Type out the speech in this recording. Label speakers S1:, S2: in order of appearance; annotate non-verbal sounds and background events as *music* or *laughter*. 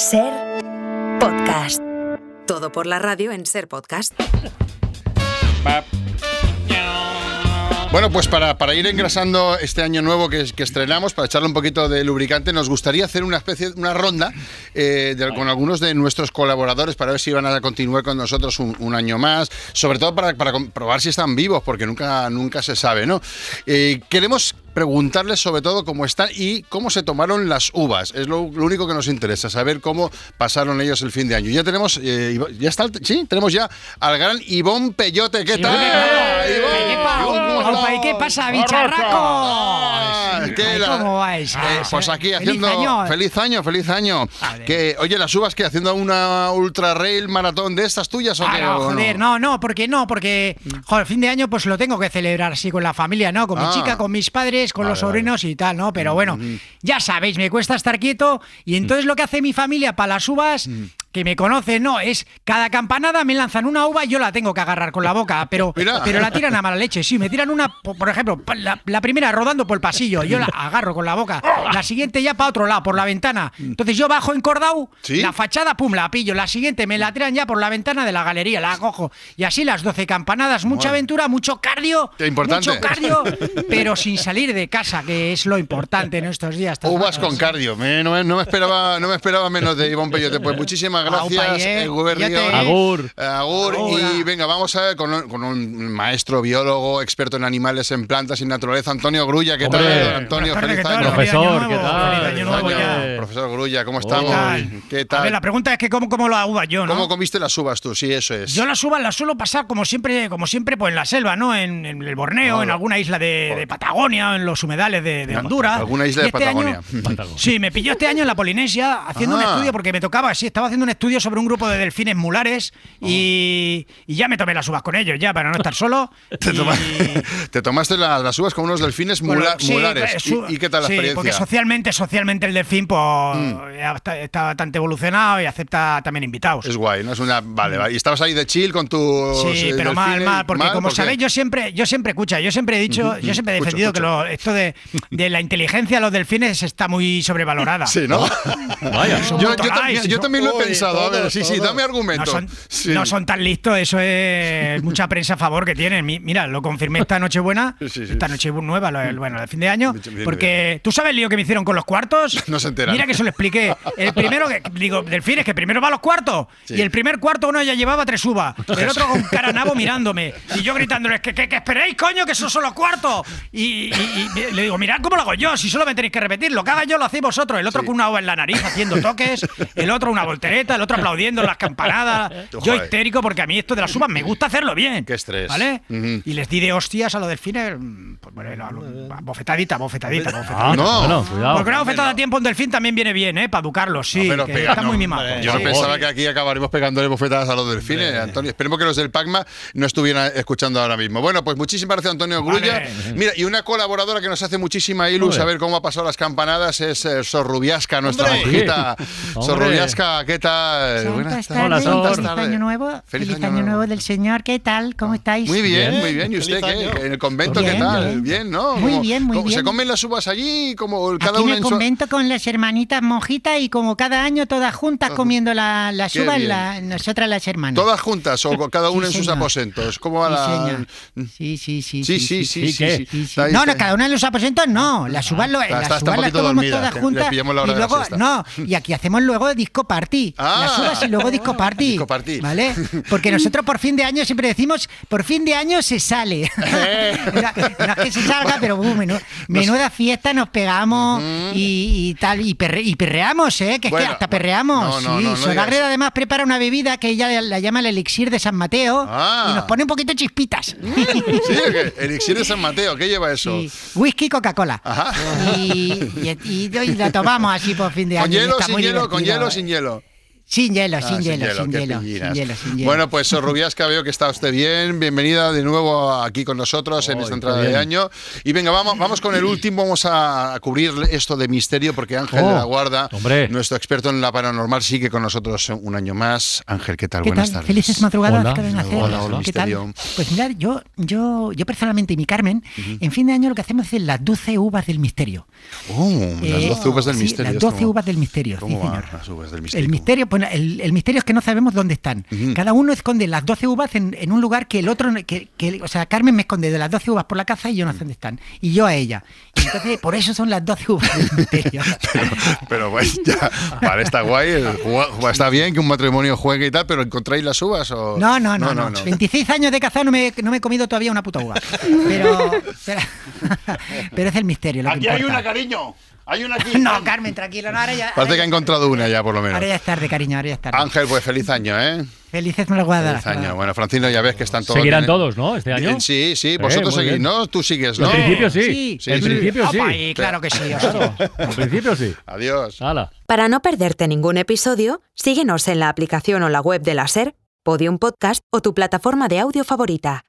S1: Ser podcast. Todo por la radio en Ser podcast.
S2: Bueno, pues para, para ir engrasando este año nuevo que, que estrenamos, para echarle un poquito de lubricante, nos gustaría hacer una especie, una ronda eh, de- con algunos de nuestros colaboradores para ver si van a continuar con nosotros un, un año más, sobre todo para, para comprobar si están vivos, porque nunca, nunca se sabe, ¿no? Eh, queremos preguntarles sobre todo cómo están y cómo se tomaron las uvas. Es lo, lo único que nos interesa, saber cómo pasaron ellos el fin de año. Ya tenemos, eh, ya está, sí, tenemos ya al gran Ivón Peyote. ¿Qué tal? Ivón?
S3: ¿Qué pa-
S2: Ivón, ¿cómo
S3: Opa,
S2: estás?
S3: ¿y qué pasa?
S2: Ah, ¿qué
S3: Ay,
S2: la-
S3: ¿Cómo vais?
S2: Eh, pues aquí
S3: Feliz
S2: haciendo
S3: año.
S2: feliz año, feliz año. Que oye, las uvas que haciendo una ultra rail maratón de estas tuyas o
S3: Ah,
S2: qué?
S3: no,
S2: ¿O
S3: joder, no, no, porque no, porque joder, fin de año pues lo tengo que celebrar así con la familia, ¿no? Con
S2: Ah.
S3: mi chica, con mis padres, con
S2: Vale,
S3: los sobrinos y tal, ¿no? Pero bueno, ya sabéis, me cuesta estar quieto y entonces lo que hace mi familia para las uvas, que me conocen, no, es cada campanada me lanzan una uva y yo la tengo que agarrar con la boca, pero, *laughs*
S2: Mira.
S3: pero la tiran a mala leche, sí, me tiran una, por ejemplo, la, la primera rodando por el pasillo, yo la *laughs* agarro con la boca, la siguiente ya para otro lado, por la ventana, entonces yo bajo encordado,
S2: ¿Sí?
S3: la fachada, pum, la pillo. La siguiente me la tiran ya por la ventana de la galería, la cojo. Y así las 12 campanadas, mucha
S2: Bueno.
S3: aventura, mucho cardio.
S2: Qué importante.
S3: Mucho cardio, *laughs* pero sin salir de casa, que es lo importante en estos días.
S2: Uvas con cardio. Me- no, me, no me esperaba, no me esperaba menos de Ivón Peyote. Pues muchísimas Gracias,
S3: eh.
S2: eh.
S4: Agur.
S2: Agur.
S3: Agur.
S2: Y venga, vamos a ver con, un- con un maestro biólogo, experto en animales, en plantas y naturaleza, Antonio Grulla. ¿Qué tal,
S4: Hombre.
S2: Antonio?
S3: Buenas
S2: Feliz
S3: tardes,
S2: año.
S3: ¿qué tal?
S4: Profesor,
S3: Feliz
S4: ¿qué
S3: año nuevo,
S4: tal?
S3: feliz año nuevo ya.
S2: Profesor Grulla, ¿cómo
S3: ¿Qué
S2: estamos?
S3: tal?
S2: ¿Qué
S3: A
S2: tal?
S3: ver, la pregunta es que cómo, cómo la uva yo, ¿no?
S2: ¿Cómo comiste las uvas tú? Sí, eso es.
S3: Yo las uvas las suelo pasar como siempre, como siempre, pues en la selva, ¿no? En, en el Borneo,
S2: Hola.
S3: en alguna isla de, de Patagonia, en los humedales de, de Honduras.
S2: Alguna isla de
S3: este
S2: Patagonia.
S3: año- sí, me pilló este año en la Polinesia haciendo un
S2: Ah.
S3: estudio porque me tocaba, sí, estaba haciendo un estudio sobre un grupo de delfines mulares y, y ya me tomé las uvas con ellos, ya para no estar solo. *laughs*
S2: Te,
S3: Y-
S2: toma- *laughs* te tomaste la- las uvas con unos delfines
S3: bueno,
S2: mula-
S3: sí,
S2: mulares.
S3: pues, su-
S2: ¿Y, y qué tal la
S3: sí,
S2: experiencia? Mm.
S3: porque socialmente, socialmente el delfín pues, ya está, está bastante evolucionado y acepta también invitados.
S2: Es guay, ¿no? Es una. Vale, vale. Y estabas ahí de chill con tus.
S3: Sí,
S2: eh,
S3: pero mal,
S2: delfines?
S3: mal, porque como sabéis, yo siempre, yo siempre escucha, yo siempre he dicho, yo siempre he defendido que lo- esto de, de la inteligencia de los delfines está muy sobrevalorada. *laughs*
S2: Sí, ¿no?
S4: Vaya.
S2: Yo, yo yo también lo he
S5: Uy,
S2: pensado. a ver,
S5: todo,
S2: sí, sí, dame
S3: No
S2: argumentos.
S3: son,
S2: Sí.
S3: no son tan listos, eso es *laughs* mucha prensa a favor que tienen. Mi- Mira, lo confirmé esta noche buena,
S2: Sí,
S3: esta noche nueva, bueno, el fin de año, porque tú sabes el lío que me hicieron con los cuartos. *laughs*
S2: No se enteran.
S3: Mira que se lo expliqué. El primero que digo, delfines, que primero va a los cuartos y el primer cuarto uno ya llevaba tres uvas, el otro con cara nabo *laughs* mirándome y yo gritándoles que, que, que esperéis, coño, que esos son los cuartos. Y, y- y le digo, mirad cómo lo hago yo, si solo me tenéis que repetir, lo que haga yo lo hacéis vosotros. El otro con una uva en la nariz haciendo toques, el otro una voltereta, el otro *laughs* aplaudiendo en las campanadas. Yo histérico porque a mí esto de las uvas me gusta hacerlo bien.
S2: Qué estrés.
S3: ¿Vale? Y les di de hostias a los delfines, mm, pues, bueno, a lo- bofetadita, bofetadita, bofetadita.
S4: Ah,
S2: No.
S4: Cuidado.
S3: Porque una bofetada a tiempo un delfín también viene bien, ¿eh? Para educarlos, sí. Que
S2: pega- no,
S3: muy mimados.
S5: hombre,
S2: Yo no
S5: Sí.
S2: pensaba que aquí acabaremos pegándole bofetadas a los delfines, Antonio. Esperemos que los del PACMA no estuvieran escuchando ahora mismo. Bueno, pues muchísimas gracias, Antonio Grulla.
S3: Vale.
S2: Mira, y una colaboradora que nos hace muchísima ilus a ver cómo ha pasado las campanadas es eh, Sor Rubiasca, nuestra
S5: Hombre.
S2: monjita.
S4: Hombre.
S2: Sor Rubiasca, ¿qué tal?
S6: Santas
S2: tardes.
S4: Hola,
S6: tardes,
S4: Sor.
S6: feliz año nuevo,
S2: Feliz
S6: feliz,
S2: año
S6: año,
S2: nuevo.
S6: nuevo del Señor, ¿qué tal? ¿Cómo estáis?
S2: Muy bien,
S5: Bien,
S2: muy bien. ¿Y usted qué? ¿En el convento qué
S6: Bien,
S2: tal?
S6: bien.
S2: Bien, ¿no?
S6: Muy
S2: ¿Cómo-
S6: bien, muy
S2: cómo- ¿Se
S6: bien.
S2: comen las uvas allí como cada
S6: Aquí en el
S2: en su...
S6: convento con las hermanitas monjitas y como cada año todas juntas comiendo la, las
S2: Qué
S6: uvas,
S2: bien.
S6: la- nosotras las hermanas.
S2: ¿Todas juntas o cada una
S6: Sí,
S2: en sus
S6: señor.
S2: aposentos? ¿Cómo va
S6: Sí,
S2: la...?
S6: señor. Sí, sí, sí.
S2: Sí, sí, sí, sí.
S4: ¿Sí, qué?
S6: No, no, cada una en los aposentos no. Las uvas, lo,
S2: Está-
S6: las uvas las
S2: dormida.
S6: todas *laughs* juntas. y luego, no, y aquí hacemos luego disco party.
S2: Ah.
S6: Las uvas y luego disco party.
S2: Disco party.
S6: ¿Vale? Porque *laughs* nosotros por fin de año siempre decimos, por fin de año se sale.
S2: Eh.
S6: no, *laughs* no es que se salga, pero uh, menu- menuda fiesta nos pegamos y, y tal, y, perre- y perreamos, ¿eh? Que es
S2: Bueno,
S6: que hasta perreamos.
S2: no, no,
S6: sí. además prepara una bebida que ella la, la llama el elixir de San Mateo
S2: Ah.
S6: y nos pone un poquito chispitas.
S2: Sí, ¿qué? Elixir de San Mateo, ¿qué lleva eso?
S6: Sí. Whisky, Coca-Cola. Y, y, la tomamos así por fin de año.
S2: ¿Con hielo,
S6: está
S2: sin hielo, con hielo, sin hielo?
S3: Sin hielo,
S2: Ah,
S3: sin, hielo, sin
S2: qué
S3: hielo, sin hielo, sin hielo.
S2: Bueno, pues Rubiasca, veo que está usted bien. Bienvenida de nuevo aquí con nosotros en
S4: Ay,
S2: esta entrada de año. Y venga, vamos, vamos con el último. Vamos a cubrir esto de misterio porque Ángel
S4: Oh,
S2: de la Guarda,
S4: hombre.
S2: nuestro experto en la paranormal, sigue con nosotros un año más. Ángel, ¿qué tal?
S3: ¿Qué
S2: Buenas
S3: tal?
S2: tardes.
S3: Felices madrugadas,
S4: Hola.
S3: Ser.
S2: Hola, hola.
S3: ¿Qué tal? Pues mirad, yo, yo, yo personalmente y mi Carmen, en fin de año lo que hacemos es las 12 uvas del misterio.
S2: Oh, las
S3: Eh,
S2: 12 uvas del
S3: sí,
S2: misterio.
S3: Las 12
S2: ¿Cómo-
S3: uvas del misterio, sí,
S2: ¿Cómo van
S3: señor.
S2: las uvas del misterio?
S3: El misterio, pues, el, el misterio es que no sabemos dónde están. Cada uno esconde las 12 uvas en, en un lugar que el otro, no- que, que- o sea, Carmen me esconde de las 12 uvas por la casa y yo no sé dónde están. Y yo a ella. Y entonces, por eso son las 12 uvas del misterio. *laughs*
S2: Pero pues ya, vale, está guay. el está bien que un matrimonio juegue y tal, pero ¿encontráis las uvas o...?
S3: No, no, no, no. 26 años de cazar no me, no me he comido todavía una puta uva. Pero, *laughs* pero, *laughs* pero es el misterio. Lo que
S2: Aquí hay una, cariño. Hay una aquí. *laughs*
S3: No, Carmen, tranquilo. No, ahora ya,
S2: Parece
S3: ahora
S2: que ha encontrado una ya, por lo menos.
S3: ahora ya es tarde, cariño. Ahora ya es tarde.
S2: Ángel, pues feliz año, ¿eh?
S3: Felices madrugadas.
S2: Feliz año. Bueno, Francino, ya ves que están todos...
S4: Seguirán
S2: bien, ¿eh?
S4: todos, ¿no? Este año.
S2: Bien, Sí, sí, vosotros
S4: muy
S2: seguís,
S4: bien.
S2: ¿no? Tú sigues, ¿no?
S4: En principio sí.
S3: Sí,
S2: sí,
S4: en
S2: sí.
S4: principio sí.
S7: Opa, y claro que sí.
S4: Claro, en principio sí.
S2: Adiós.
S4: Hala.
S1: Para no perderte ningún episodio, síguenos en la aplicación o la web de la SER, Podium Podcast o tu plataforma de audio favorita.